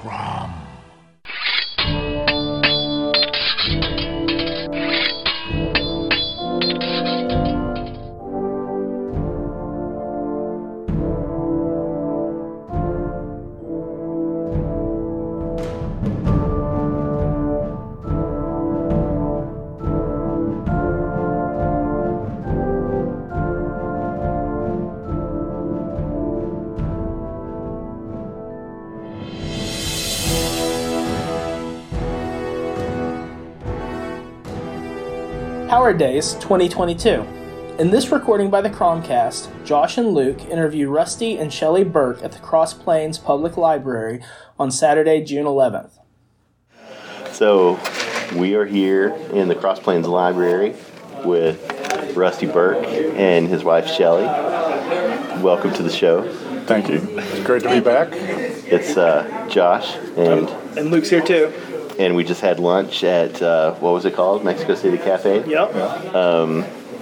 Crom. Howard Days 2022. In this recording by the Cromcast, Josh and Luke interview Rusty and Shelly Burke at the Cross Plains Public Library on Saturday, June 11th. So, we are here in the Cross Plains Library with Rusty Burke and his wife Shelly. Welcome to the show. Thank you. It's great to be back. It's uh, Josh, and And Luke's here too. And we just had lunch at uh, what was it called? Mexico City Cafe. Yep.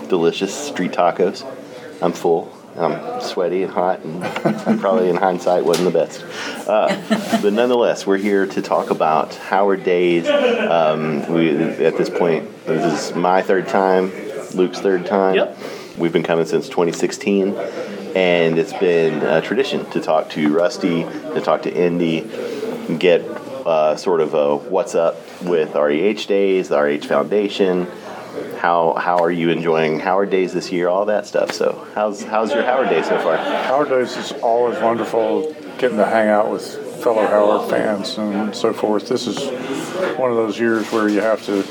Delicious street tacos. I'm full. I'm sweaty and hot, and probably in hindsight wasn't the best. Uh, but nonetheless, we're here to talk about Howard Days. Um, we at this point, this is my third time, Luke's third time. Yep. We've been coming since 2016, and it's been a tradition to talk to Rusty, to talk to Indy, get uh, sort of a what's up with REH Days, the REH Foundation. How how are you enjoying Howard Days this year? All that stuff. So how's how's your Howard Day so far? Howard Days is always wonderful getting to hang out with fellow Howard fans and so forth. This is one of those years where you have to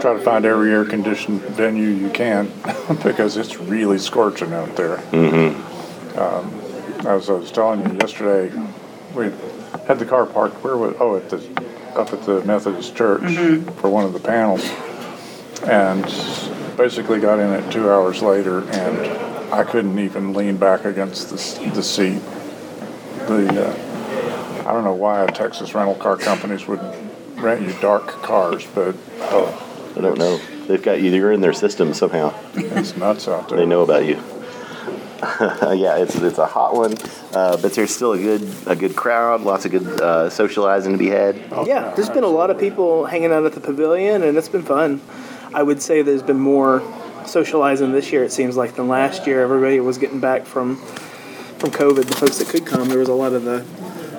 try to find every air conditioned venue you can because it's really scorching out there. Mm-hmm. Um, as I was telling you yesterday, we had the car parked. Where was? Oh, at the up at the Methodist Church for one of the panels, and basically got in it two hours later, and I couldn't even lean back against the, the seat. The uh, I don't know why Texas rental car companies would rent you dark cars, but oh, I don't know. They've got you. You're in their system somehow. it's nuts out there. They know about you. yeah, it's it's a hot one, uh, but there's still a good a good crowd. Lots of good uh, socializing to be had. Yeah, there's been a lot of people hanging out at the pavilion, and it's been fun. I would say there's been more socializing this year, it seems like, than last year. Everybody was getting back from from COVID. The folks that could come, there was a lot of the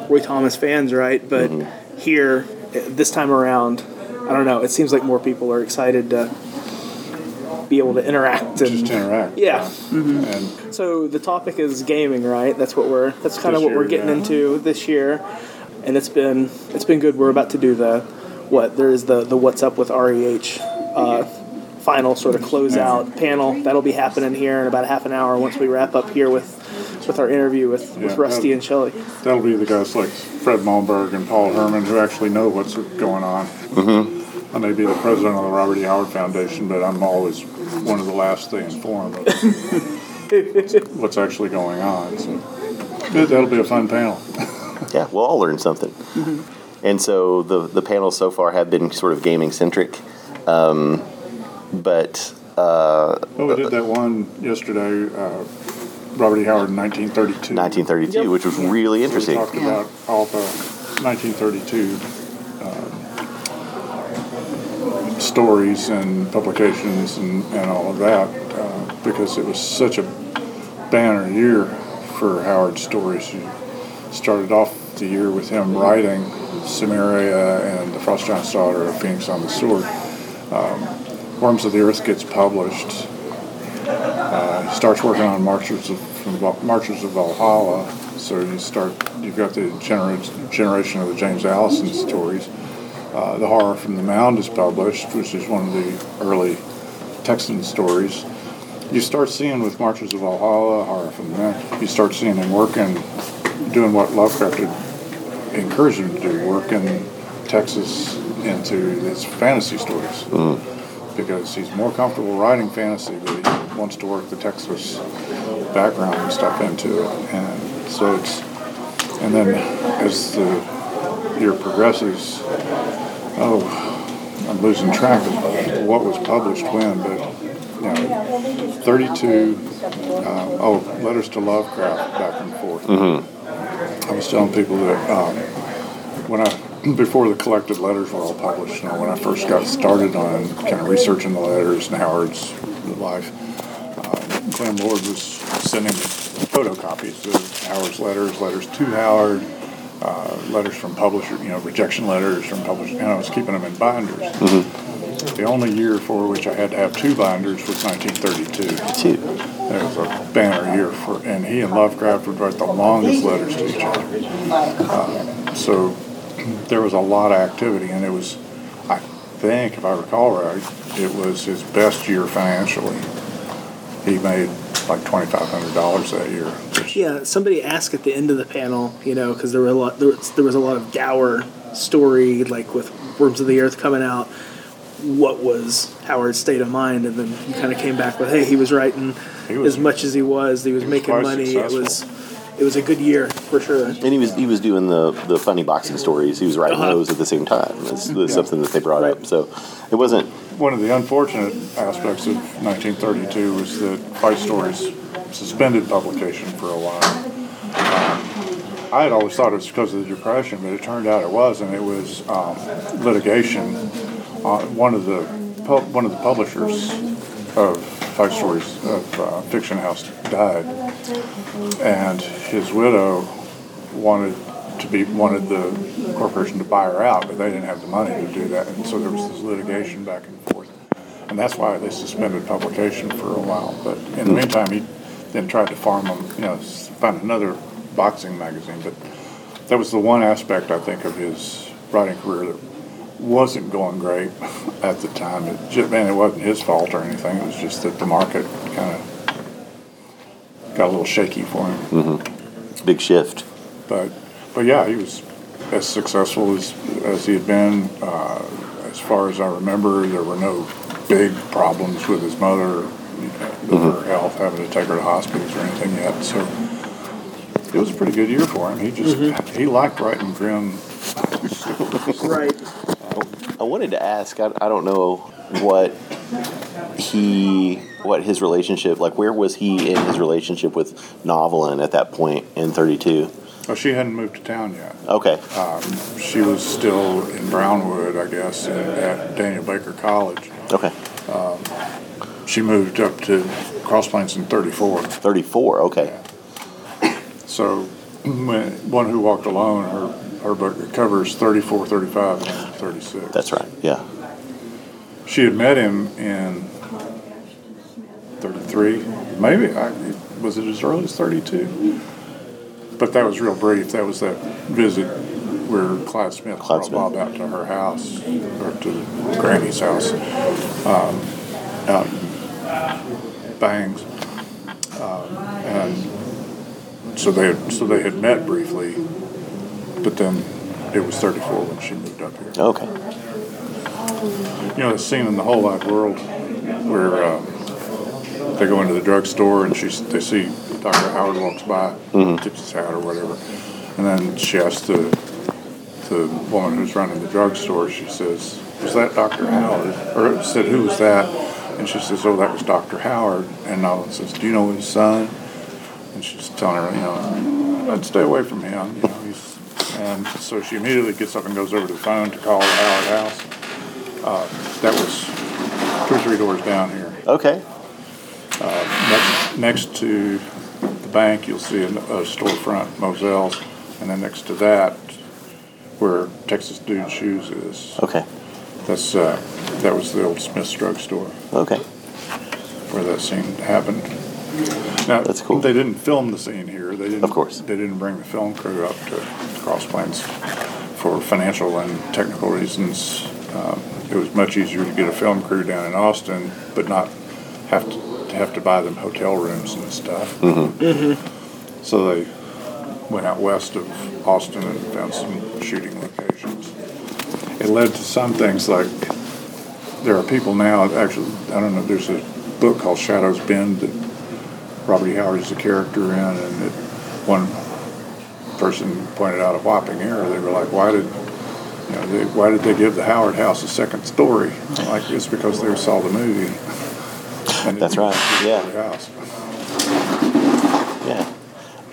Roy Thomas fans, right? But here, eh, this time around, I don't know. It seems like more people are excited to be able to interact and Just interact. yeah. And So the topic is gaming, right? That's what we're that's kind of This what we're getting yeah. into this year, and it's been it's been good. We're about to do the what there is the the what's up with REH uh, final sort of closeout panel that'll be happening here in about half an hour once we wrap up here with with our interview with, with Rusty and Shelly. that'll be the guys like Fred Malmberg and Paul Herman who actually know what's going on. Mm-hmm. I may be the president of the Robert E. Howard Foundation, but I'm always one of the last they inform of what's actually going on. So yeah, that'll be a fun panel. Yeah, we'll all learn something. And so the the panels so far have been sort of gaming centric, um, but uh, Well, we did that one yesterday, uh, Robert E. Howard in 1932. 1932, Yep. which was really So interesting. We talked about all the 1932 um, stories and publications and, and all of that uh, because it was such a banner year for Howard stories. You started off the year with him writing Cimmeria and The Frost Giant's Daughter of Phoenix on the Sword. Um, Worms of the Earth gets published. Uh, starts working on Marchers of from Marchers of Valhalla. So you start, you've got the genera- generation of the James Allison stories. Uh, the Horror from the Mound is published, which is one of the early Texan stories. You start seeing with Marches of Valhalla, Horror from the Mound, you start seeing him working, doing what Lovecraft had encouraged him to do, working Texas into his fantasy stories because he's more comfortable writing fantasy, but he wants to work the Texas background and stuff into it. And so it's, and then as the year progresses, oh, I'm losing track of what was published when, but you know, 32, um, oh, Letters to Lovecraft back and forth. I was telling people that um, when I before the collected letters were all published, you know, when I first got started on kind of researching the letters and Howard's life, uh, Glenn Lord was sending me photocopies of Howard's letters, letters to Howard, uh, letters from publishers, you know, rejection letters from publishers, and I was keeping them in binders. The only year for which I had to have two binders was 1932. Two. It was a banner year for, and he and Lovecraft would write the longest letters to each other. Uh, so there was a lot of activity, and it was, I think, if I recall right, it was his best year financially. He made like twenty five hundred dollars that year. Yeah, somebody asked at the end of the panel, you know, because there were a lot, there was, there was a lot of Gower story, like with Worms of the Earth coming out. What was Howard's state of mind? And then you kind of came back with, hey, he was writing He was- as much as he was. He was was making quite money. It was, it was a good year for sure. And he was he was doing the the funny boxing stories. He was writing Uh-huh. those at the same time. That's, that's Yeah. something that they brought up. So it wasn't. One of the unfortunate aspects of 1932 was that Fight Stories suspended publication for a while. Um, I had always thought it was because of the Depression, but it turned out it wasn't. It was um, litigation. Uh, one of the pub- one of the publishers of Fight Stories of uh, Fiction House died, and his widow wanted to be wanted the corporation to buy her out, but they didn't have the money to do that, and so there was this litigation back and forth, and that's why they suspended publication for a while. But in the meantime, he then tried to farm them, you know, find another boxing magazine. But that was the one aspect I think of his writing career that wasn't going great at the time. It just, man, it wasn't his fault or anything. It was just that the market kind of got a little shaky for him. Mm-hmm. Big shift. But but yeah, he was as successful as as he had been. Uh, as far as I remember, there were no big problems with his mother, you know, with her health, having to take her to hospitals or anything yet. So it was a pretty good year for him. He just he liked writing grim. Right. I wanted to ask. I, I don't know what he what his relationship like. Where was he in his relationship with Novalyne at that point in thirty two? Oh, she hadn't moved to town yet. Okay. Um, she was still in Brownwood, I guess, at, at Daniel Baker College. Okay. Um, she moved up to Cross Plains in '34. Thirty four. Okay. So, when, one who walked alone, her her book covers 34, 35, and 36. That's right. Yeah. She had met him in 33, maybe. I, was it as early as 32? But that was real brief. That was that visit where Clyde Smith Clyde brought Smith. Bob out to her house, or to Granny's house, um, out in Bangs. Um, and so they had, so they had met briefly, but then it was 34 when she moved up here. Okay. You know, the scene in the whole wide world where uh, they go into the drugstore and she's, they see Dr. Howard walks by, tips his hat or whatever, and then she asks the the woman who's running the drugstore. She says, "Was that Dr. Howard?" Or said, "Who was that?" And she says, "Oh, that was Dr. Howard." And Nolan says, "Do you know his son?" And she's telling her, you know, I'd stay away from him. You know, he's, and so she immediately gets up and goes over to the phone to call the Howard house. Uh, that was two or three doors down here. Okay. Next, next to bank, you'll see a, a storefront, Mosel's, and then next to that, where Texas Dude Shoes is. Okay. That's uh, that was the old Smith's drugstore Okay. where that scene happened. Now, That's cool. They didn't film the scene here. They didn't. Of course. They didn't bring the film crew up to Cross Plains for financial and technical reasons. Um, it was much easier to get a film crew down in Austin, but not have to, to have to buy them hotel rooms and stuff. Mm-hmm. So they went out west of Austin and found some shooting locations. It led to some things like there are people now, actually, I don't know, there's a book called Shadows Bend that Robert E. Howard is a character in, and it, one person pointed out a whopping error. They were like, why did, you know, they, why did they give the Howard house a second story? Like, it's because they saw the movie. That's right, yeah. House. Yeah.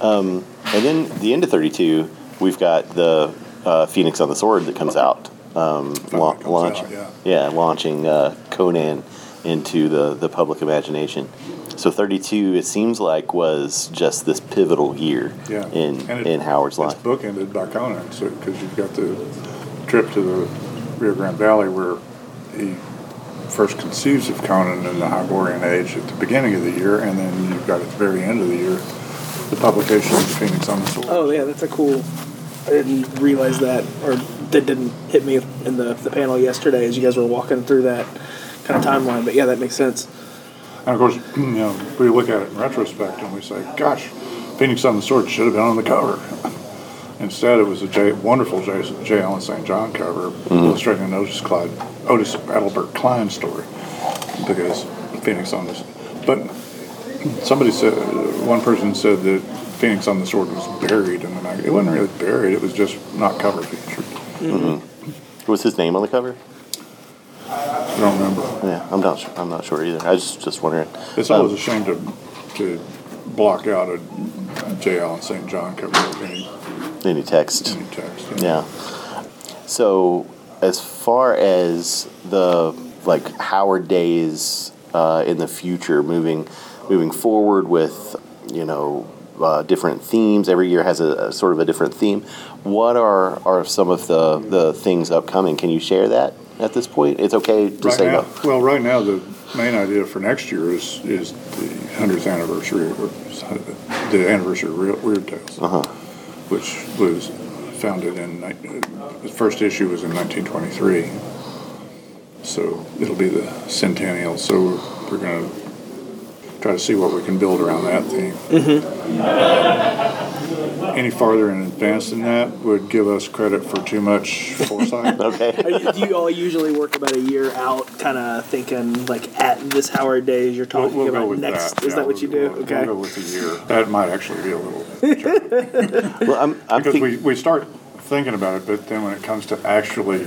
Um, And then the end of 32, we've got the uh, Phoenix on the Sword that comes out. Um, la- comes launch, out, yeah. launching uh, Conan into the, the public imagination. So 32, it seems like, was just this pivotal year Yeah. in, it- in Howard's It's life. bookended by Conan, so because you've got the trip to the Rio Grande Valley where he first conceives of Conan in the Hyborian Age at the beginning of the year, and then you've got at the very end of the year the publication of the Phoenix on the Sword. Oh yeah, that's a cool. I didn't realize that, or that didn't hit me in the, the panel yesterday as you guys were walking through that kind of timeline. But yeah, that makes sense. And of course, you know, we look at it in retrospect and we say, "Gosh, Phoenix on the Sword should have been on the cover." Instead, it was a J, wonderful J. J. Allen St. John cover illustrating an Otis Clyde, Otis Adelbert Kline story because Phoenix on this. But somebody said, one person said that Phoenix on the Sword was buried in the magazine. It wasn't really buried; it was just not cover featured. Was his name on the cover? I don't remember. Yeah, I'm not. Sure, I'm not sure either. I was just wondering. It's Um, always a shame to to block out a J. Allen St. John cover any, any text. any text. Yeah. So as far as the like Howard days uh, in the future, moving moving forward with you know uh, different themes. Every year has a, a sort of a different theme. What are are some of the the things upcoming? Can you share that at this point? It's okay to Right say now, no. well, right now the main idea for next year is is the hundredth anniversary, or the anniversary of Re- Weird Tales, Uh-huh. which was founded in the first issue was in 1923. So it'll be the centennial. So we're going to try to see what we can build around that theme. Any farther in advance than that would give us credit for too much foresight. Okay. Are you, do you all usually work about a year out, kind of thinking like at this Howard days you're We'll, talking we'll go about with next? that. Is yeah, that what you do? we'll- okay. We'll go with the year. That might actually be a little tricky. Well, I'm, I'm because think- we, we start thinking about it, but then when it comes to actually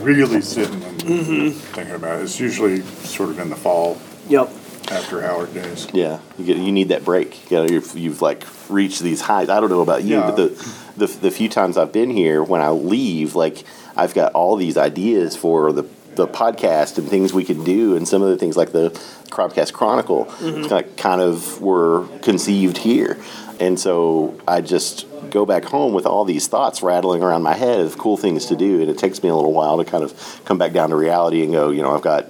really sitting and Mm-hmm. thinking about it, it's usually sort of in the fall Yep. After Howard days. Yeah, you get you need that break. You know, you've, you've like reached these highs. I don't know about you, Yeah. but the, the the few times I've been here, when I leave, like I've got all these ideas for the the podcast and things we can do, and some of the things like the Cromcast Chronicle mm-hmm. kind of- kind of were conceived here, and so I just go back home with all these thoughts rattling around my head of cool things to do, and it takes me a little while to kind of come back down to reality and go, you know, I've got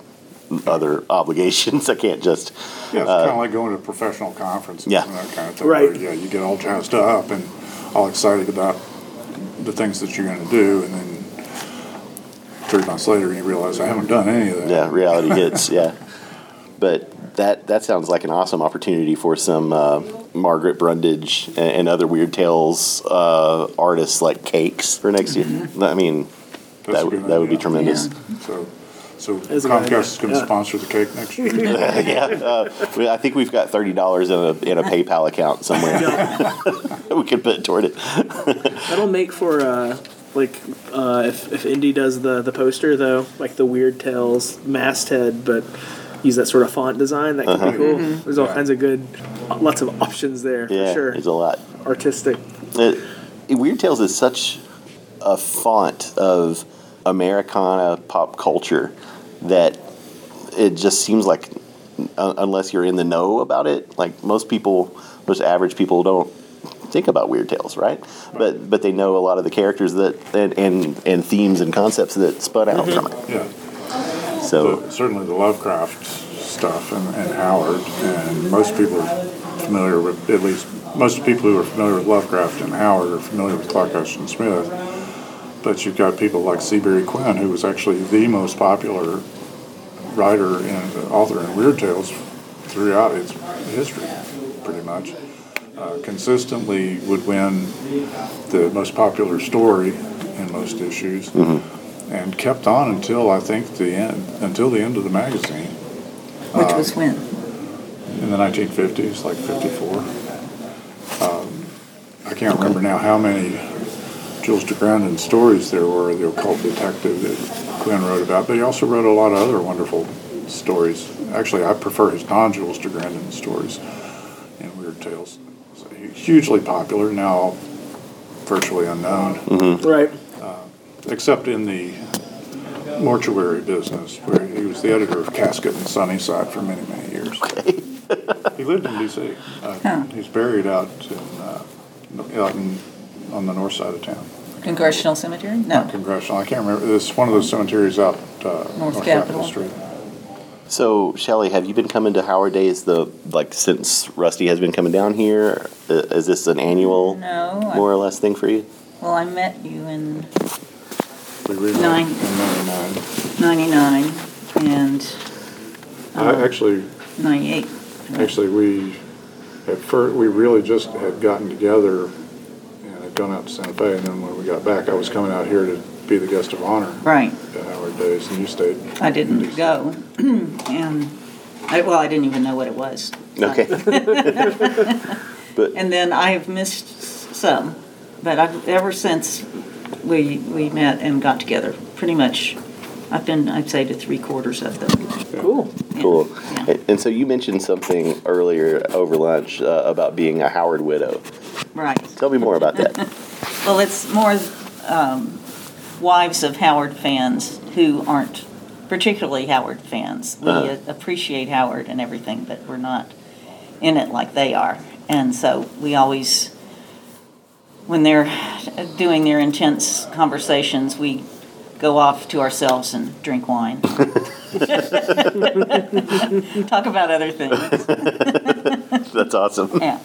other obligations. I can't just Yeah, it's kind of like going to professional conferences Uh, yeah. and that kind of thing. Right. where, Yeah, you get all jazzed up and all excited about the things that you're going to do, and then three months later you realize I haven't done any of that. yeah, reality hits. Yeah, but that that sounds like an awesome opportunity for some uh, Margaret Brundage and, and other Weird Tales uh, artists like Cakes for next year. I mean, That's that would good that would be idea. tremendous. So, so Is a good idea. Cromcast is going to Yeah. sponsor the cake next year. yeah, uh, we- I think we've got thirty dollars in a in a PayPal account somewhere. we could put it toward it. That'll make for uh, like uh, if if Indy does the the poster though, like the Weird Tales masthead, but use that sort of font design. That could be cool. There's all Yeah. kinds of good, lots of options there for Yeah, sure. there's a lot. Artistic. It, Weird Tales is such a font of Americana pop culture that it just seems like, uh, unless you're in the know about it, like most people, most average people don't think about Weird Tales, right? But but they know a lot of the characters that and and, and themes and concepts that spun out from it. Yeah. So the, certainly the Lovecraft stuff and, and Howard, and most people are familiar with, at least most people who are familiar with Lovecraft and Howard are familiar with Clark Ashton Smith. But you've got people like Seabury Quinn, who was actually the most popular writer and author in Weird Tales throughout its history, pretty much. Uh, consistently would win the most popular story in most issues and kept on until I think the end, until the end of the magazine Which was when? in the 1950s, like 54. Um, I can't remember now how many Jules de Grandin stories there were, the occult detective that Quinn wrote about, but he also wrote a lot of other wonderful stories. Actually, I prefer his non-Jules de Grandin stories and Weird Tales. He's a huge hugely popular, now virtually unknown, Right. except in the mortuary business, where he was the editor of Casket and Sunnyside for many, many years. he lived in D.C. Uh, Huh. He's buried out in, uh, out in, on the north side of town. Congressional Cemetery? Not No. Congressional, I can't remember, it's one of those cemeteries out, uh, North Capitol Capitol. Street. So, Shelly, have you been coming to Howard Days the like since Rusty has been coming down here? Uh, Is this an annual, No. I- more or less thing for you? Well, I met you in We removed Nine. in ninety-nine. 99 and I actually, 98. actually, we, at first, we really just had gotten together and had gone out to Santa Fe, and then when we got back, I was coming out here to be the guest of honor Right. at Howard Days, and you stayed. I didn't go. and, I, well, I didn't even know what it was. Okay. but And then I have missed some, but I've, ever since we, we met and got together, pretty much, I've been, I'd say, to three quarters of them. Cool. Yeah. cool. Yeah. And, so you mentioned something earlier over lunch uh, about being a Howard widow. Right. Tell me more about that. Well, it's more um, wives of Howard fans who aren't particularly Howard fans. We Uh-huh. uh, appreciate Howard and everything, but we're not in it like they are. And so we always, when they're doing their intense conversations, we go off to ourselves and drink wine. Talk about other things. That's awesome. Yeah.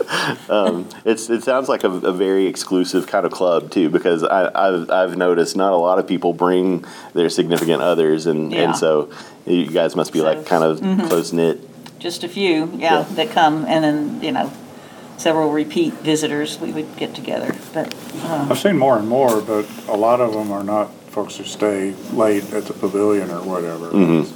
Um, it's it sounds like a, a very exclusive kind of club too, because I, I've I've noticed not a lot of people bring their significant others, and Yeah. and so you guys must be So- like kind of close knit. Just a few, Yeah. yeah, that come, and then, you know, several repeat visitors, we would get together, but, uh, I've seen more and more, but a lot of them are not folks who stay late at the pavilion or whatever. And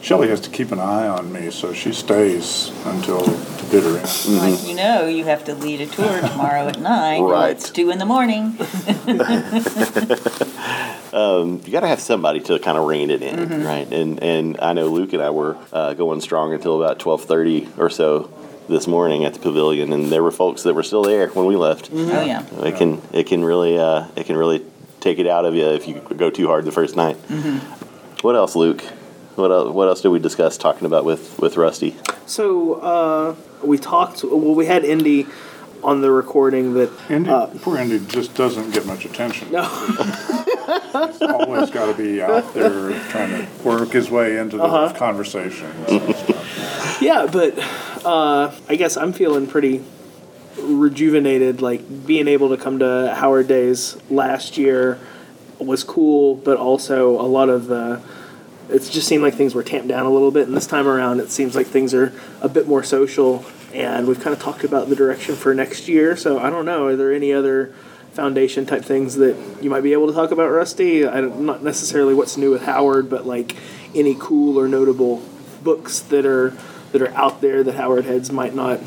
Shelly has to keep an eye on me, so she stays until the bitter end. like you know, you have to lead a tour tomorrow at nine. Right. It's two in the morning. You got to have somebody to kind of rein it in, Mm-hmm. right? And and I know Luke and I were uh, going strong until about twelve thirty or so this morning at the pavilion, and there were folks that were still there when we left. Oh, yeah. It can it can really uh, it can really take it out of you if you go too hard the first night. Mm-hmm. What else, Luke? What else, what else did we discuss talking about with with Rusty? So uh, we talked. Well, we had Indy on the recording that. Indy, Uh, poor Indy just doesn't get much attention. no. He's always got to be out there trying to work his way into the Uh-huh. conversation. Yeah, but uh, I guess I'm feeling pretty rejuvenated. Like being able to come to Howard Days last year was cool, but also a lot of the. It just seemed like things were tamped down a little bit, and this time around it seems like things are a bit more social. And we've kind of talked about the direction for next year. So I don't know. Are there any other foundation type things that you might be able to talk about, Rusty? I don't, not necessarily what's new with Howard, but like any cool or notable books that are that are out there that Howard heads might not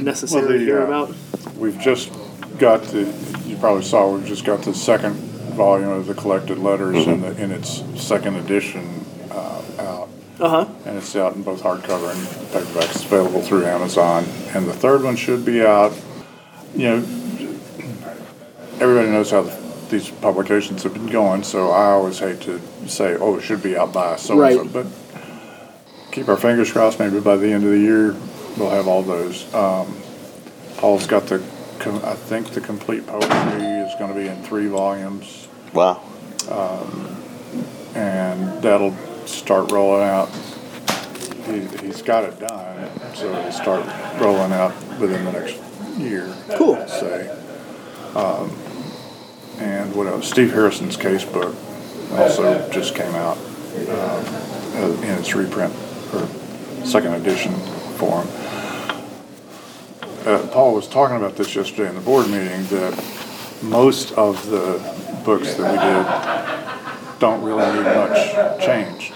necessarily the, hear uh, about. We've just got the, you probably saw, we've just got the second volume of the collected letters in, the, in its second edition uh, out. Uh huh. And it's out in both hardcover and paperback. It's available through Amazon. And the third one should be out, you know, everybody knows how these publications have been going, so I always hate to say, oh, it should be out by so and so. Right. But keep our fingers crossed, maybe by the end of the year, we'll have all those. Um, Paul's got the, com- I think the complete poetry is going to be in three volumes, Wow. and that'll start rolling out. He, he's got it done, so it'll start rolling out within the next year. Cool. Say. Um, and what else? Steve Harrison's case book also just came out um, in its reprint or second edition form. Uh, Paul was talking about this yesterday in the board meeting that most of the books that we did don't really need much changed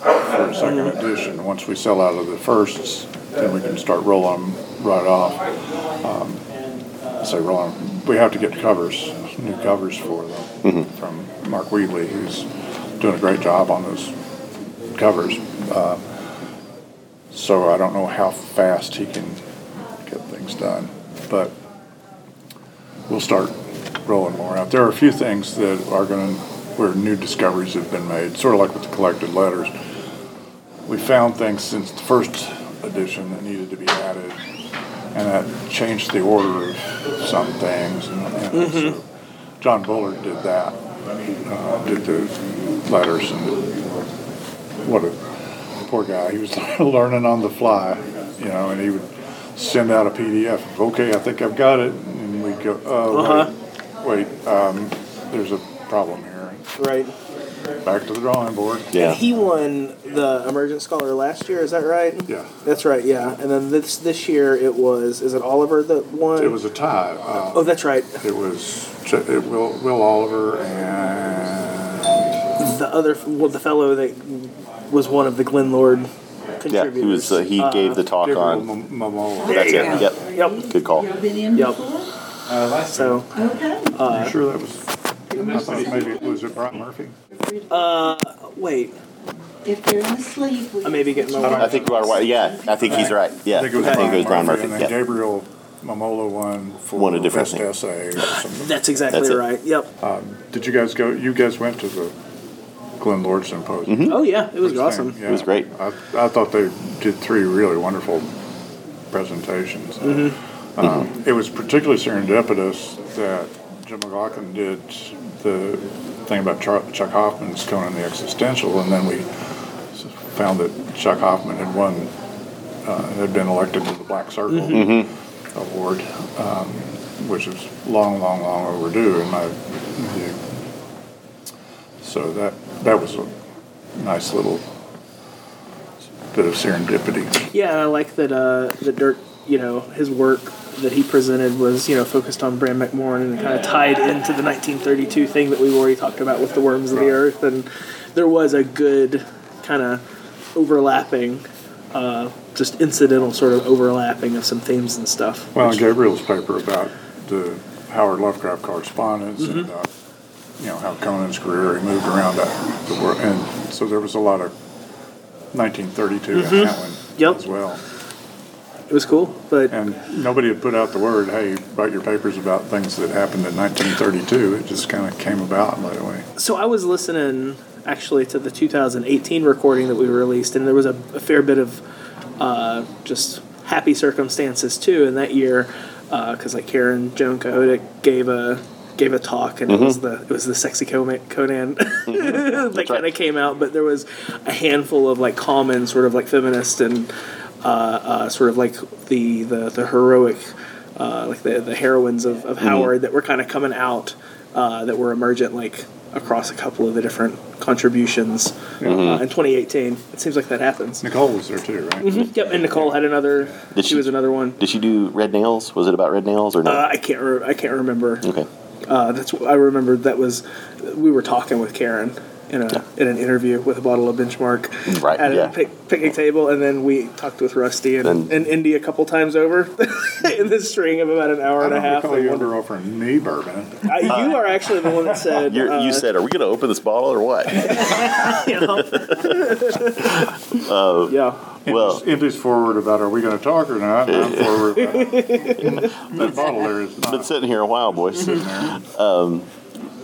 for a second edition. Once we sell out of the firsts, then we can start rolling them right off. Um, say rolling, we have to get covers, new covers for them from Mark Wheatley, who's doing a great job on those covers. Uh, so I don't know how fast he can get things done. but we'll start rolling more out. There are a few things that are going to, where new discoveries have been made, sort of like with the collected letters. We found things since the first edition that needed to be added, and that changed the order of some things. And, and so John Bullard did that, uh, did the letters, and what a poor guy. He was learning on the fly, you know, and he would send out a PDF. Okay, I think I've got it, and we'd go, oh, Uh-huh. wait, wait, um, there's a problem here. Right. Back to the drawing board. Yeah. He won the Emergent Scholar last year. Is that right? Yeah. That's right. Yeah. And then this this year it was. Is it Oliver that won? It was a tie. Uh, Oh, that's right. It was it, Will, Will Oliver and The other, well, the fellow that was one of the Glenn Lord Yeah, he was. Uh, he gave the talk on. M- Momola. That's you it. go. Yep. Yep. Good call. Yep. So, Are you sure that was? I thought maybe it was it Brian Murphy. Uh, wait. If you're asleep, we I may be getting my. I think you are. Yeah, I think he's right. Yeah, I think it was, I think it was Brian Murphy. And then Yeah. Gabriel Momola won for Won a different best thing. essay or something. That's exactly That's it. right. Yep. Did you guys go? You guys went to the Glenn Lord Symposium. Oh yeah, it was First awesome. thing, It was great. I, I thought they did three really wonderful presentations. Um, it was particularly serendipitous that Jim McLaughlin did the thing about Char- Chuck Hoffman's Conan the Existential, and then we found that Chuck Hoffman had won, uh, had been elected to the Black Circle Award, um, which is long, long, long overdue in my view. So that that was a nice little bit of serendipity. Yeah, and I like that. Uh, that Dirk, you know, his work that he presented was, you know, focused on Bran Mak Morn and kind of tied into the 1932 thing that we've already talked about with the worms of the earth, and there was a good kind of overlapping, uh, just incidental sort of overlapping of some themes and stuff. Well, Gabriel's paper about the Howard Lovecraft correspondence and uh, you know how Conan's career he moved around that, the world, and so there was a lot of 1932 in that one Yep. as well. it was cool, but And nobody had put out the word, "Hey, write your papers about things that happened in 1932." It just kind of came about by the way. So I was listening actually to the 2018 recording that we released, and there was a, a fair bit of uh, just happy circumstances too in that year, because like Karen Joan Kohoutek gave a gave a talk, and it was the it was the sexy Conan Conan that kind of came out, but there was a handful of like common sort of like feminist and uh, uh, sort of like the the the heroic. Uh, like the, the heroines of, of Howard that were kind of coming out uh, that were emergent like across a couple of the different contributions uh, in 2018. It seems like that happens. Nicole was there too, right? Yep, and Nicole had another. Did she, she- was another one. Did she do red nails? Was it about red nails or no? Uh, I can't. Re- I can't remember. okay. Uh, that's. I remember that was. We were talking with Karen in a in an interview with a bottle of Benchmark Right, at yeah. a pic- picnic table, and then we talked with Rusty and, Then- and Indy a couple times over in this string of about an hour I and a half. recall you of- ever offering me bourbon. Uh, you are actually the one that said. You're, uh, you said, "Are we going to open this bottle or what?" you know. yeah. well, Indy's forward about are we going to talk or not? And I'm forward about that bottle there is been sitting here a while, boys. sitting there.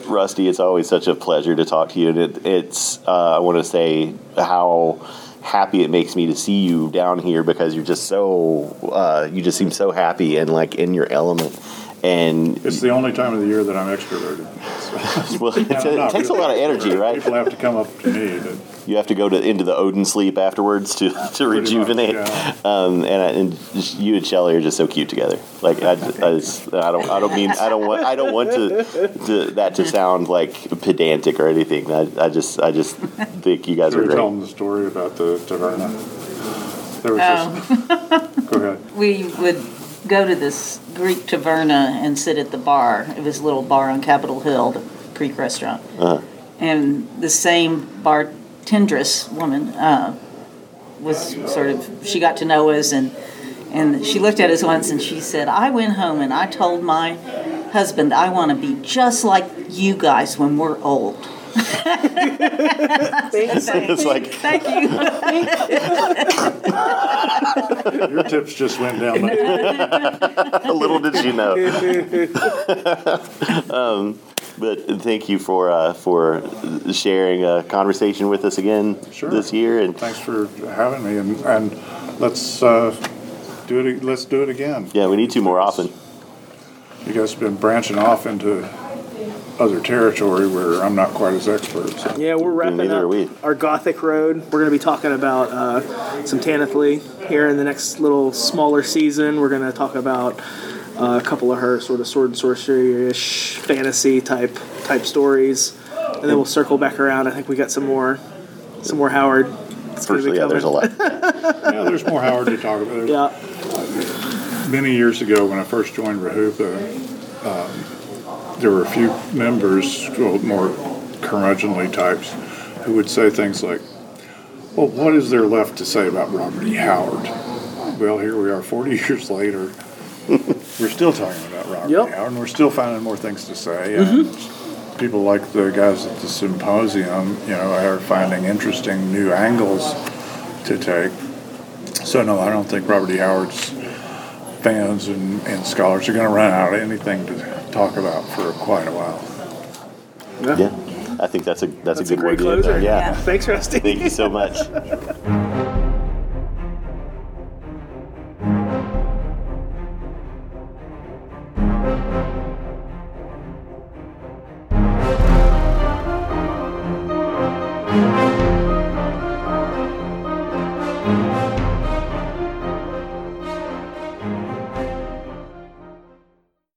Rusty, it's always such a pleasure to talk to you, and it, it's uh, I want to say how happy it makes me to see you down here because you're just so uh, you just seem so happy and like in your element, and It's the only time of the year that I'm extroverted. well, it, takes a lot of energy, right? People have to come up to me to You have to go to into the Odin sleep afterwards to, to rejuvenate. much, yeah. um, and, I, and just, you and Shelly are just so cute together. Like I, I, just, I don't I don't mean I don't want I don't want to, to that to sound like pedantic or anything. I, I just I just think you guys We are were great. telling the story about the taverna. There was this. Go ahead. we would go to this Greek taverna and sit at the bar. It was a little bar on Capitol Hill, the Greek restaurant. And the same bartendress woman uh, was sort of, she got to know us and, and she looked at us once and she said, I went home and I told my husband I want to be just like you guys when we're old. Thanks. It's like Thank you. Your tips just went down. the- little did you know. um, but thank you for uh, for sharing a conversation with us again Sure. this year, and Thanks for having me, and, and let's uh, do it. Let's do it again. yeah, we need to more often. You guys have been branching off into other territory where I'm not quite as expert. So. Yeah, we're wrapping Neither are up we. our Gothic Road. We're going to be talking about uh, some Tanith Lee here in the next little smaller season. We're going to talk about uh, a couple of her sort of sword and sorcery ish fantasy type type stories, and then we'll circle back around. I think we got some more some more Howard. It's gonna Firstly, yeah, there's a lot. Yeah, there's more Howard to talk about. There's- Yeah, Many years ago, when I first joined REHupa, um, there were a few members, well, more curmudgeonly types, who would say things like, "Well, what is there left to say about Robert E. Howard?" Well, here we are, 40 years later. We're still talking about Robert Yep. E. Howard, and we're still finding more things to say. And mm-hmm. people like the guys at the symposium, you know, are finding interesting new angles to take. So no, I don't think Robert E. Howard's fans and, and scholars are going to run out of anything to talk about for quite a while. Yeah, I think that's a that's, that's a a good way great to end closer. there. Yeah. Thanks, Rusty. Thank you so much.